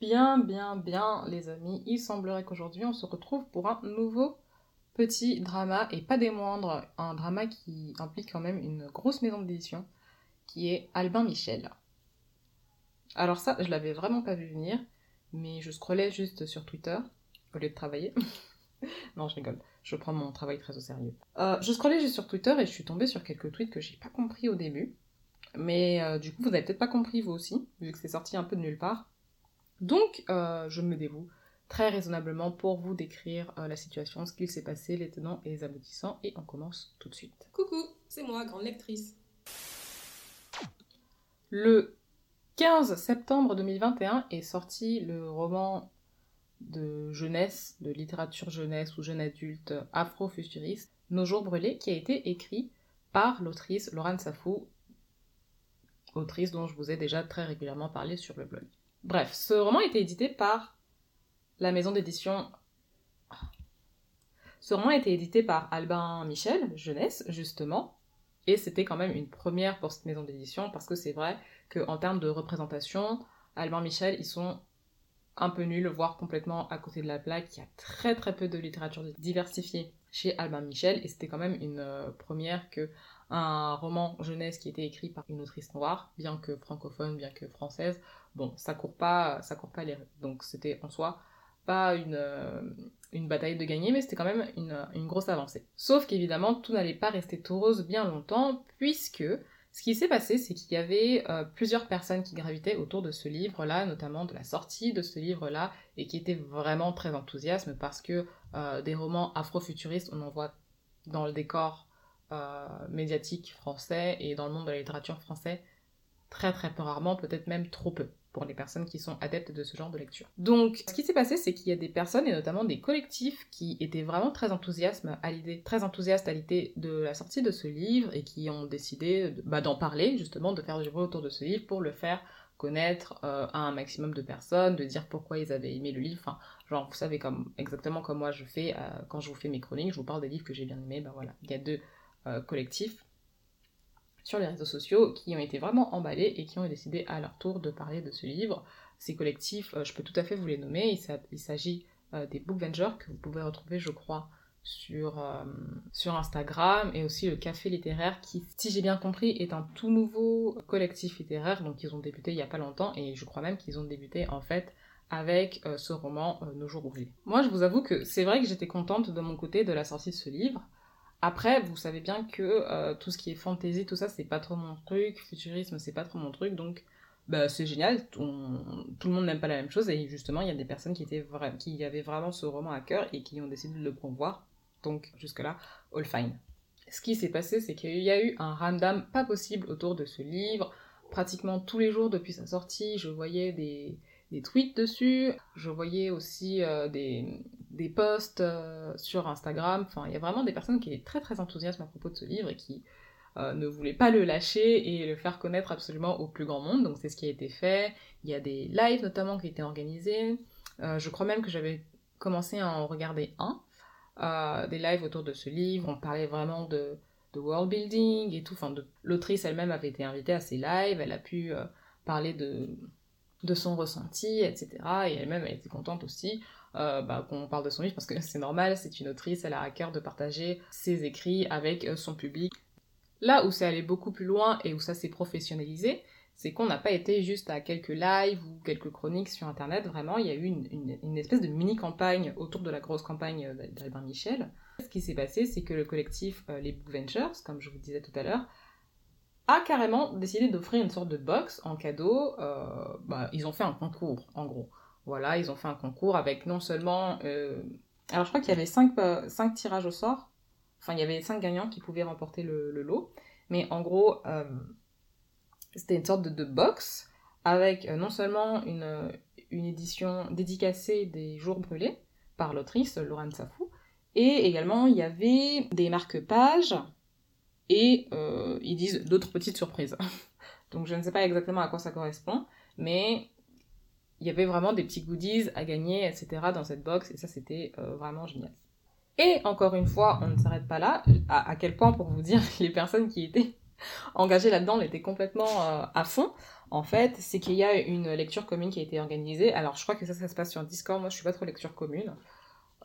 Bien, bien, bien, les amis. Il semblerait qu'aujourd'hui on se retrouve pour un nouveau petit drama, et pas des moindres, un drama qui implique quand même une grosse maison d'édition, qui est Albin Michel. Alors ça, je l'avais vraiment pas vu venir, mais je scrollais juste sur Twitter, au lieu de travailler. non, je rigole, je prends mon travail très au sérieux. Euh, je scrollais juste sur Twitter et je suis tombée sur quelques tweets que j'ai pas compris au début. Mais euh, du coup, vous avez peut-être pas compris vous aussi, vu que c'est sorti un peu de nulle part. Donc, euh, je me dévoue très raisonnablement pour vous décrire la situation, ce qu'il s'est passé, les tenants et les aboutissants, et on commence tout de suite. Coucou, c'est moi, grande lectrice. Le 15 septembre 2021 est sorti le roman de jeunesse, de littérature jeunesse ou jeune adulte afro-futuriste, Nos jours brûlés, qui a été écrit par l'autrice Laurent Safou, autrice dont je vous ai déjà très régulièrement parlé sur le blog. Bref, ce roman a été édité par la maison d'édition. Ce roman a été édité par Albin Michel, jeunesse, justement, et c'était quand même une première pour cette maison d'édition parce que c'est vrai qu'en termes de représentation, Albin Michel, ils sont un peu nuls, voire complètement à côté de la plaque. Il y a très très peu de littérature diversifiée chez Albin Michel et c'était quand même une euh, première que un roman jeunesse qui était écrit par une autrice noire, bien que francophone, bien que française, bon, ça court pas, ça court pas les rues. Donc c'était en soi pas une, euh, bataille de gagner, mais c'était quand même une, une grosse avancée. Sauf qu'évidemment, tout n'allait pas rester tout rose bien longtemps, puisque ce qui s'est passé, c'est qu'il y avait euh, plusieurs personnes qui gravitaient autour de ce livre-là, notamment de la sortie de ce livre-là, et qui étaient vraiment très enthousiastes parce que euh, des romans afro-futuristes, on en voit dans le décor médiatique français et dans le monde de la littérature français très très peu rarement, peut-être même trop peu pour les personnes qui sont adeptes de ce genre de lecture. Donc, ce qui s'est passé, c'est qu'il y a des personnes, et notamment des collectifs, qui étaient vraiment très enthousiastes à l'idée, très enthousiastes à l'idée de la sortie de ce livre, et qui ont décidé bah, d'en parler, justement, de faire du bruit autour de ce livre pour le faire connaître euh, à un maximum de personnes, de dire pourquoi ils avaient aimé le livre. Enfin, genre, vous savez, comme, exactement comme moi je fais euh, quand je vous fais mes chroniques, je vous parle des livres que j'ai bien aimés, ben voilà. Il y a deux euh, collectifs sur les réseaux sociaux qui ont été vraiment emballés et qui ont décidé à leur tour de parler de ce livre. Ces collectifs, euh, je peux tout à fait vous les nommer. Il s'agit euh, des Book Vengers que vous pouvez retrouver, je crois, sur, Instagram et aussi le Café littéraire qui, si j'ai bien compris, est un tout nouveau collectif littéraire. Donc ils ont débuté il n'y a pas longtemps et je crois même qu'ils ont débuté en fait avec ce roman Nos jours brûlés. Moi je vous avoue que c'est vrai que j'étais contente de mon côté de la sortie de ce livre après, vous savez bien que euh, tout ce qui est fantasy, tout ça, c'est pas trop mon truc, futurisme, c'est pas trop mon truc, donc bah, c'est génial, tout le monde n'aime pas la même chose, et justement, il y a des personnes qui, étaient qui avaient vraiment ce roman à cœur et qui ont décidé de le promouvoir, donc jusque-là, all fine. Ce qui s'est passé, c'est qu'il y a eu un random pas possible autour de ce livre, pratiquement tous les jours depuis sa sortie, je voyais des, des tweets dessus, je voyais aussi euh, des, des posts euh, sur Instagram, enfin il y a vraiment des personnes qui étaient très très enthousiastes à propos de ce livre et qui euh, ne voulaient pas le lâcher et le faire connaître absolument au plus grand monde, donc c'est ce qui a été fait, il y a des lives notamment qui étaient organisés, je crois même que j'avais commencé à en regarder un, des lives autour de ce livre, on parlait vraiment de, de world building et tout, enfin l'autrice elle-même avait été invitée à ces lives, elle a pu parler de de son ressenti, etc. Et elle-même, elle était contente aussi euh, bah, qu'on parle de son livre parce que c'est normal, c'est une autrice, elle a à cœur de partager ses écrits avec euh, son public. Là où c'est allé beaucoup plus loin et où ça s'est professionnalisé, c'est qu'on n'a pas été juste à quelques lives ou quelques chroniques sur internet, vraiment, il y a eu une, espèce de mini-campagne autour de la grosse campagne euh, d'Albin Michel. Ce qui s'est passé, c'est que le collectif Les Book Ventures, comme je vous disais tout à l'heure, a carrément décidé d'offrir une sorte de box en cadeau. Euh, bah, ils ont fait un concours, en gros. Voilà, ils ont fait un concours avec non seulement... Euh, alors je crois qu'il y avait 5, euh, tirages au sort. Enfin, il y avait 5 gagnants qui pouvaient remporter le, lot. Mais en gros, c'était une sorte de, box avec non seulement une, une édition dédicacée des Jours Brûlés par l'autrice Laurent Safou, et également il y avait des marque-pages et euh, ils disent d'autres petites surprises. Donc je ne sais pas exactement à quoi ça correspond, mais il y avait vraiment des petits goodies à gagner, etc. dans cette box, et ça c'était euh, vraiment génial. Et encore une fois, on ne s'arrête pas là, à, quel point pour vous dire les personnes qui étaient engagé là-dedans, était complètement euh, à fond. En fait, c'est qu'il y a une lecture commune qui a été organisée. Alors, je crois que ça, ça se passe sur Discord. Moi, je suis pas trop lecture commune.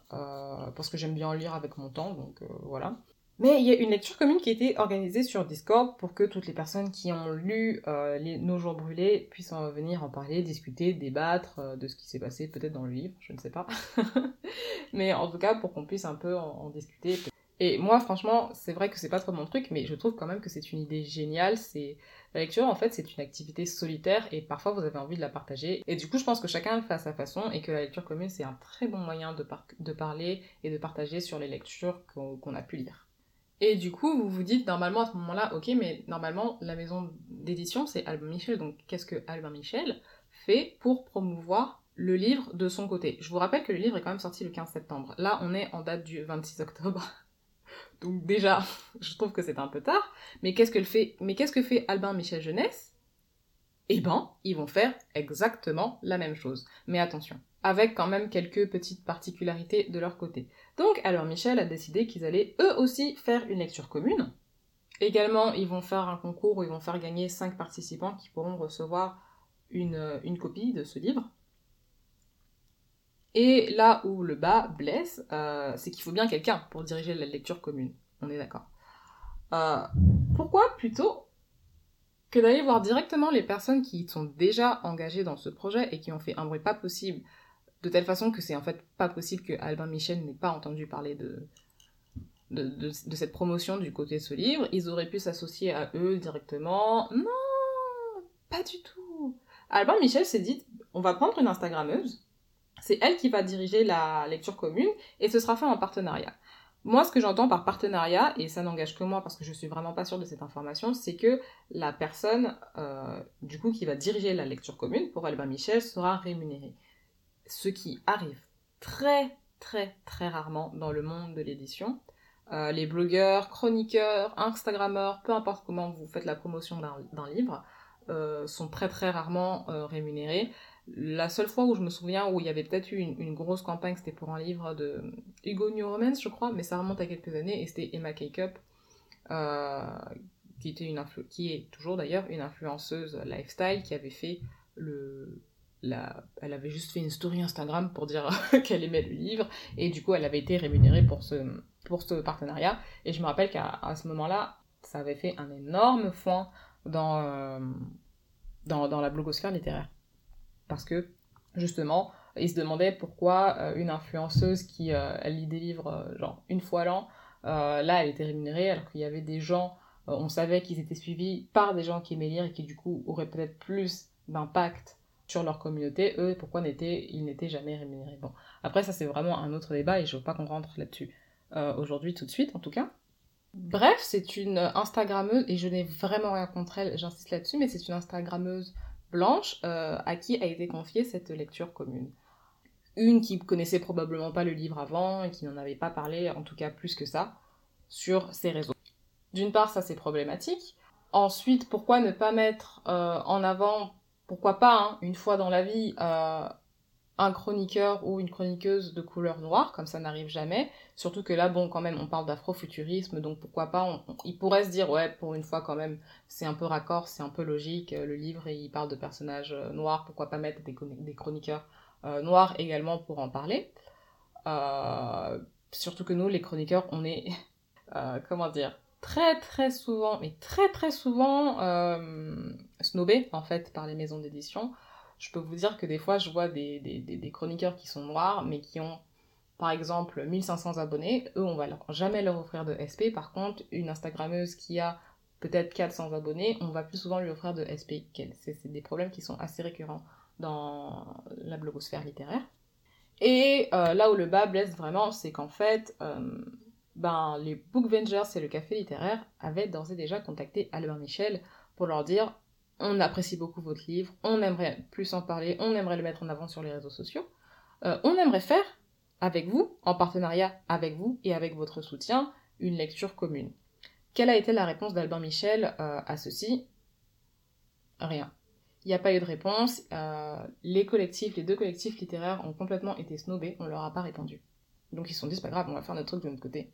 Parce que j'aime bien lire avec mon temps, donc voilà. Mais il y a une lecture commune qui a été organisée sur Discord pour que toutes les personnes qui ont lu les, Nos jours brûlés puissent en venir en parler, discuter, débattre de ce qui s'est passé peut-être dans le livre, je ne sais pas. Mais en tout cas, pour qu'on puisse un peu en, discuter. Et moi, franchement, c'est vrai que c'est pas trop mon truc, mais je trouve quand même que c'est une idée géniale. C'est la lecture, en fait, c'est une activité solitaire et parfois vous avez envie de la partager. Et du coup, je pense que chacun le fait à sa façon et que la lecture commune, c'est un très bon moyen de parler et de partager sur les lectures qu'on a pu lire. Et du coup, vous vous dites normalement à ce moment-là, ok, mais normalement, la maison d'édition, c'est Albin Michel. Donc, qu'est-ce que Albin Michel fait pour promouvoir le livre de son côté? Je vous rappelle que le livre est quand même sorti le 15 septembre. Là, on est en date du 26 octobre. Donc déjà, je trouve que c'est un peu tard. Mais qu'est-ce que fait, mais qu'est-ce que fait Albin Michel Jeunesse? Eh ben, ils vont faire exactement la même chose. Mais attention, avec quand même quelques petites particularités de leur côté. Donc, alors Michel a décidé qu'ils allaient eux aussi faire une lecture commune. Également, ils vont faire un concours où ils vont faire gagner 5 participants qui pourront recevoir une, copie de ce livre. Et là où le bas blesse, euh, c'est qu'il faut bien quelqu'un pour diriger la lecture commune. On est d'accord. Euh, pourquoi plutôt que d'aller voir directement les personnes qui sont déjà engagées dans ce projet et qui ont fait un bruit pas possible, de telle façon que c'est en fait pas possible que Albin Michel n'ait pas entendu parler de, cette promotion du côté de ce livre. Ils auraient pu s'associer à eux directement. Non, pas du tout. Albin Michel s'est dit, on va prendre une Instagrammeuse c'est elle qui va diriger la lecture commune et ce sera fait en partenariat. Moi, ce que j'entends par partenariat, et ça n'engage que moi parce que je suis vraiment pas sûre de cette information, c'est que la personne, euh, du coup, qui va diriger la lecture commune pour Albin Michel sera rémunérée. Ce qui arrive très, très, très rarement dans le monde de l'édition. Euh, les blogueurs, chroniqueurs, instagrammeurs, peu importe comment vous faites la promotion d'un livre, euh, sont très, très rarement rémunérés. La seule fois où je me souviens où il y avait peut-être eu une, grosse campagne, c'était pour un livre de Hugo New Romance, je crois, mais ça remonte à quelques années, et c'était Emma Cakeup, euh, qui est toujours d'ailleurs une influenceuse lifestyle, qui avait fait le... Elle avait juste fait une story Instagram pour dire qu'elle aimait le livre, et du coup elle avait été rémunérée pour ce, pour ce partenariat, et je me rappelle qu'à ce moment-là, ça avait fait un énorme foin dans, euh, dans, dans la blogosphère littéraire. Parce que justement, il se demandait pourquoi euh, une influenceuse qui euh, elle lit des livres euh, genre une fois l'an, là elle était rémunérée alors qu'il y avait des gens, on savait qu'ils étaient suivis par des gens qui aimaient lire et qui du coup auraient peut-être plus d'impact sur leur communauté, eux pourquoi ils n'étaient jamais rémunérés. Bon, après ça c'est vraiment un autre débat et je veux pas qu'on rentre là-dessus aujourd'hui tout de suite en tout cas. Bref, c'est une Instagrammeuse, et je n'ai vraiment rien contre elle, j'insiste là-dessus, mais c'est une Instagrammeuse Blanche, euh, à qui a été confiée cette lecture commune. Une qui connaissait probablement pas le livre avant et qui n'en avait pas parlé, en tout cas plus que ça, sur ses réseaux. D'une part, ça c'est problématique. Ensuite, pourquoi ne pas mettre euh, en avant, pourquoi pas, hein, une fois dans la vie, euh, un chroniqueur ou une chroniqueuse de couleur noire, comme ça n'arrive jamais. Surtout que là, bon, quand même, on parle d'afrofuturisme, donc pourquoi pas, il pourrait se dire, ouais, pour une fois, quand même, c'est un peu raccord, c'est un peu logique, euh, le livre, il parle de personnages euh, noirs, pourquoi pas mettre des, chroniqueurs noirs également pour en parler. surtout que nous, les chroniqueurs, on est, comment dire, très très souvent, mais très très souvent snobés, en fait, par les maisons d'édition je peux vous dire que des fois, je vois des, des, des, chroniqueurs qui sont noirs, mais qui ont, par exemple, 1500 abonnés. Eux, on va leur, jamais leur offrir de SP. Par contre, une Instagrammeuse qui a peut-être 400 abonnés, on va plus souvent lui offrir de SP qu'elle. C'est des problèmes qui sont assez récurrents dans la blogosphère littéraire. Et euh, là où le bas blesse vraiment, c'est qu'en fait, euh, ben, les Bookvengers et le Café littéraire avaient d'ores et déjà contacté Albert Michel pour leur dire on apprécie beaucoup votre livre, on aimerait plus en parler, on aimerait le mettre en avant sur les réseaux sociaux. Euh, on aimerait faire avec vous, en partenariat avec vous et avec votre soutien, une lecture commune. Quelle a été la réponse d'Albin Michel euh, à ceci? Rien. Il n'y a pas eu de réponse. Euh, les collectifs, les deux collectifs littéraires ont complètement été snobés, on leur a pas répondu. Donc ils se sont dit, c'est pas grave, on va faire notre truc de notre côté.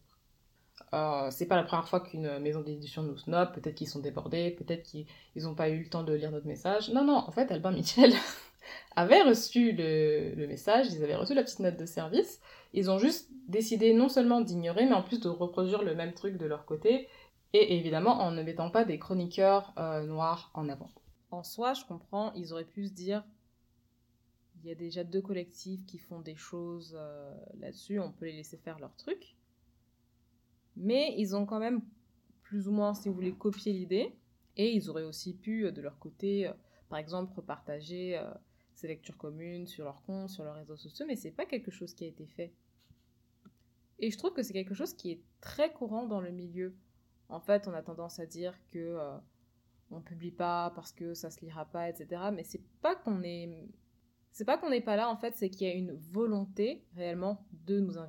Euh, c'est pas la première fois qu'une maison d'édition nous snob, peut-être qu'ils sont débordés, peut-être qu'ils n'ont pas eu le temps de lire notre message. Non, non, en fait, Albin Michel avait reçu le, message, ils avaient reçu la petite note de service, ils ont juste décidé non seulement d'ignorer, mais en plus de reproduire le même truc de leur côté, et évidemment en ne mettant pas des chroniqueurs euh, noirs en avant. En soi, je comprends, ils auraient pu se dire, il y a déjà deux collectifs qui font des choses euh, là-dessus, on peut les laisser faire leur truc. Mais ils ont quand même plus ou moins, si vous voulez, copié l'idée. Et ils auraient aussi pu, euh, de leur côté, euh, par exemple, repartager euh, ces lectures communes sur leur compte, sur leurs réseaux sociaux, mais c'est pas quelque chose qui a été fait. Et je trouve que c'est quelque chose qui est très courant dans le milieu. En fait, on a tendance à dire que euh, on publie pas parce que ça se lira pas, etc. Mais c'est pas qu'on est, c'est pas qu'on n'est pas là. En fait, c'est qu'il y a une volonté réellement de nous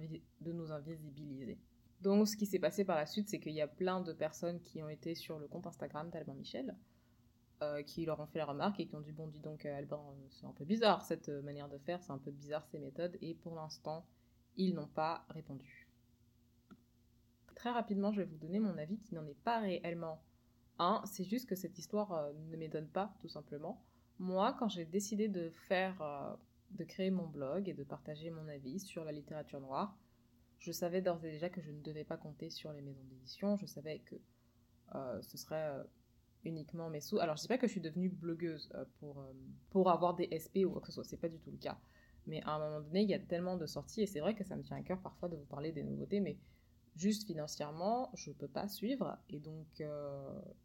invisibiliser. Donc, ce qui s'est passé par la suite, c'est qu'il y a plein de personnes qui ont été sur le compte Instagram d'Alban Michel, euh, qui leur ont fait la remarque et qui ont dit Bon, dis donc, euh, Alban, c'est un peu bizarre cette euh, manière de faire, c'est un peu bizarre ces méthodes, et pour l'instant, ils n'ont pas répondu. Très rapidement, je vais vous donner mon avis qui n'en est pas réellement un, c'est juste que cette histoire euh, ne m'étonne pas, tout simplement. Moi, quand j'ai décidé de faire, euh, de créer mon blog et de partager mon avis sur la littérature noire, je savais d'ores et déjà que je ne devais pas compter sur les maisons d'édition. Je savais que euh, ce serait euh, uniquement mes sous. Alors, je ne dis pas que je suis devenue blogueuse euh, pour, pour avoir des SP ou quoi que ce soit, c'est pas du tout le cas. Mais à un moment donné, il y a tellement de sorties, et c'est vrai que ça me tient à cœur parfois de vous parler des nouveautés, mais juste financièrement, je ne peux pas suivre. Et donc,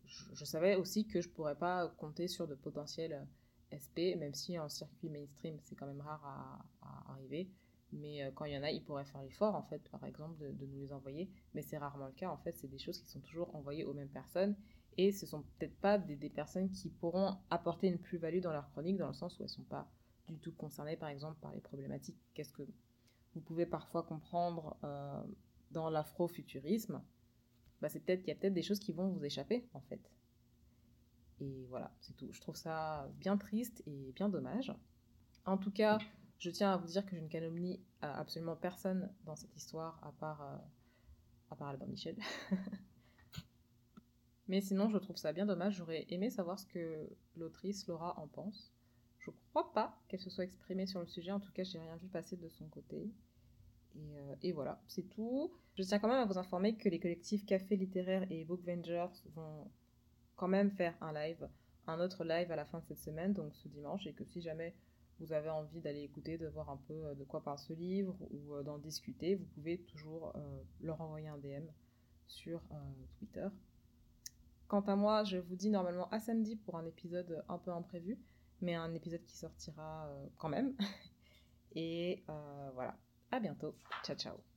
je, savais aussi que je ne pourrais pas compter sur de potentiels SP, même si en circuit mainstream, c'est quand même rare à arriver. Mais euh, quand il y en a, ils pourraient faire l'effort, en fait, par exemple, de, nous les envoyer. Mais c'est rarement le cas, en fait, c'est des choses qui sont toujours envoyées aux mêmes personnes. Et ce sont peut-être pas des, personnes qui pourront apporter une plus-value dans leur chronique, dans le sens où elles sont pas du tout concernées, par exemple, par les problématiques. Qu'est-ce que vous pouvez parfois comprendre euh, dans l'afrofuturisme? Bah c'est peut-être qu'il y a peut-être des choses qui vont vous échapper, en fait. Et voilà, c'est tout. Je trouve ça bien triste et bien dommage. En tout cas, je tiens à vous dire que je ne calomnie absolument personne dans cette histoire, à part, euh, à part Albert Michel. Mais sinon, je trouve ça bien dommage. J'aurais aimé savoir ce que l'autrice Laura en pense. Je crois pas qu'elle se soit exprimée sur le sujet. En tout cas, j'ai rien vu passer de son côté. Et, euh, et voilà, c'est tout. Je tiens quand même à vous informer que les collectifs Café Littéraire et Book Vengers vont quand même faire un live, un autre live à la fin de cette semaine, donc ce dimanche, et que si jamais vous avez envie d'aller écouter, de voir un peu euh, de quoi parle ce livre ou euh, d'en discuter, vous pouvez toujours euh, leur envoyer un DM sur Twitter. Quant à moi, je vous dis normalement à samedi pour un épisode un peu imprévu, mais un épisode qui sortira quand même. Et voilà, à bientôt. Ciao ciao.